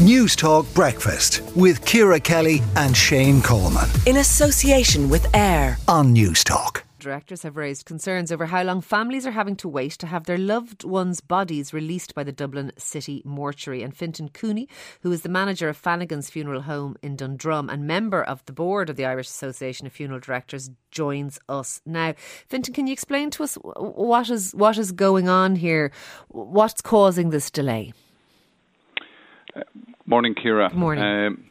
Newstalk Breakfast with Ciara Kelly and Shane Coleman. In association with AIR on Newstalk. Directors have raised concerns over how long families are having to wait to have their loved ones' bodies released by the Dublin City Mortuary. And Fintan Cooney, who is the manager of Fanagan's Funeral Home in Dundrum and member of the board of the Irish Association of Funeral Directors, joins us now. Fintan, can you explain to us what is what is going on here? What's causing this delay? Morning, Ciara. Morning. Um,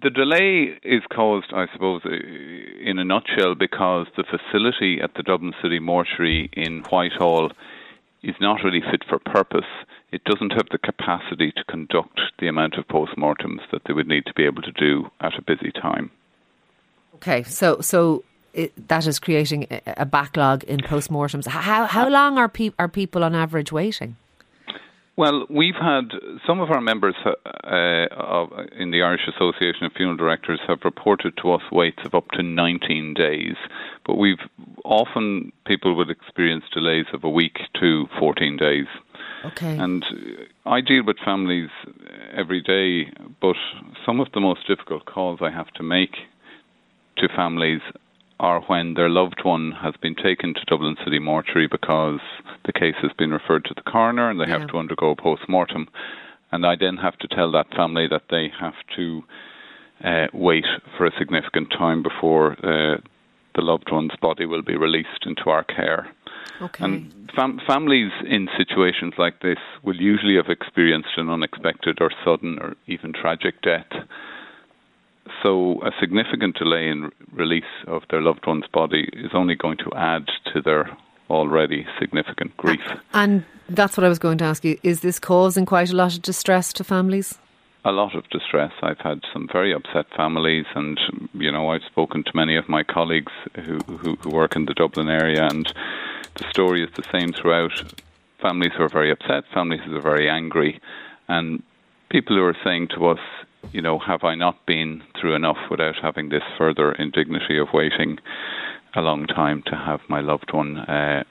the delay is caused, I suppose, in a nutshell, because the facility at the Dublin City Mortuary in Whitehall is not really fit for purpose. It doesn't have the capacity to conduct the amount of postmortems that they would need to be able to do at a busy time. Okay, so so it, that is creating a backlog in postmortems. How how long are pe- are people on average waiting? Well, we've had some of our members uh, of, in the Irish Association of Funeral Directors have reported to us waits of up to 19 days, but we've often people would experience delays of a week to 14 days. Okay. And I deal with families every day, but some of the most difficult calls I have to make to families are when their loved one has been taken to Dublin City Mortuary because the case has been referred to the coroner and they yeah. have to undergo a post mortem. And I then have to tell that family that they have to uh, wait for a significant time before uh, the loved one's body will be released into our care. Okay. And fam- families in situations like this will usually have experienced an unexpected or sudden or even tragic death so a significant delay in release of their loved one's body is only going to add to their already significant grief. And that's what I was going to ask you. Is this causing quite a lot of distress to families? A lot of distress. I've had some very upset families, and you know, I've spoken to many of my colleagues who, who, who work in the Dublin area, and the story is the same throughout. Families who are very upset, families who are very angry, and people who are saying to us, you know, have I not been through enough without having this further indignity of waiting a long time to have my loved one uh,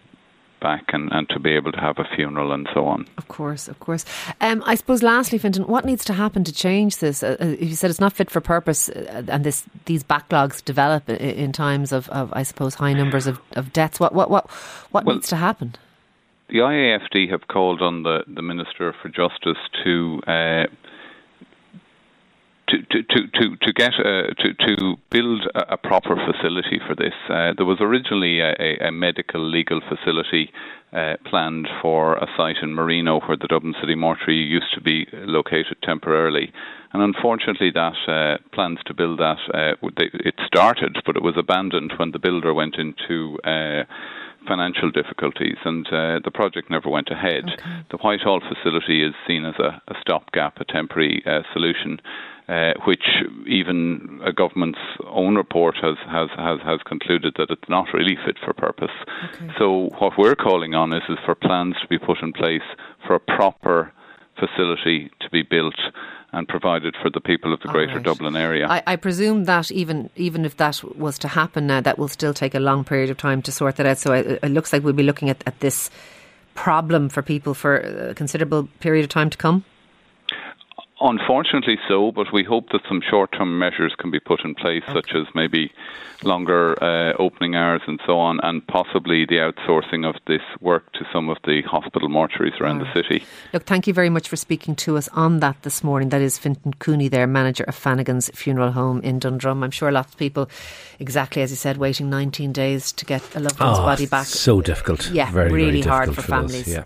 back and, and to be able to have a funeral and so on. Of course, of course. Um, I suppose, lastly, Fintan, what needs to happen to change this? Uh, uh you said it's not fit for purpose, uh, and this these backlogs develop in, in times of, of, I suppose, high numbers of, of deaths. What what what what well, needs to happen? The IAFD have called on the, the Minister for Justice to uh, to, to, to, to get a, to, to build a, proper facility for this. Uh, there was originally a, a medical legal facility uh, planned for a site in Marino where the Dublin City Mortuary used to be located temporarily. And unfortunately, that uh, plans to build that uh, it started, but it was abandoned when the builder went into uh, financial difficulties, and uh, the project never went ahead. Okay. The Whitehall facility is seen as a, a stopgap, a temporary uh, solution. Uh, which even a government's own report has, has, has, has concluded that it's not really fit for purpose. Okay. So what we're calling on is, is for plans to be put in place for a proper facility to be built and provided for the people of the Greater right. Dublin area. I, I, presume that even even if that was to happen now, that will still take a long period of time to sort that out. So it, it looks like we'll be looking at, at this problem for people for a considerable period of time to come. Unfortunately, so, but we hope that some short term measures can be put in place, okay. such as maybe longer uh, opening hours and so on, and possibly the outsourcing of this work to some of the hospital mortuaries around right. the city. Look, thank you very much for speaking to us on that this morning. That is Fintan Cooney, there, manager of Fanagan's Funeral Home in Dundrum. I'm sure lots of people, exactly as you said, waiting 19 days to get a loved one's oh, body back. So difficult. Yeah, very, really very hard for, for families. yeah.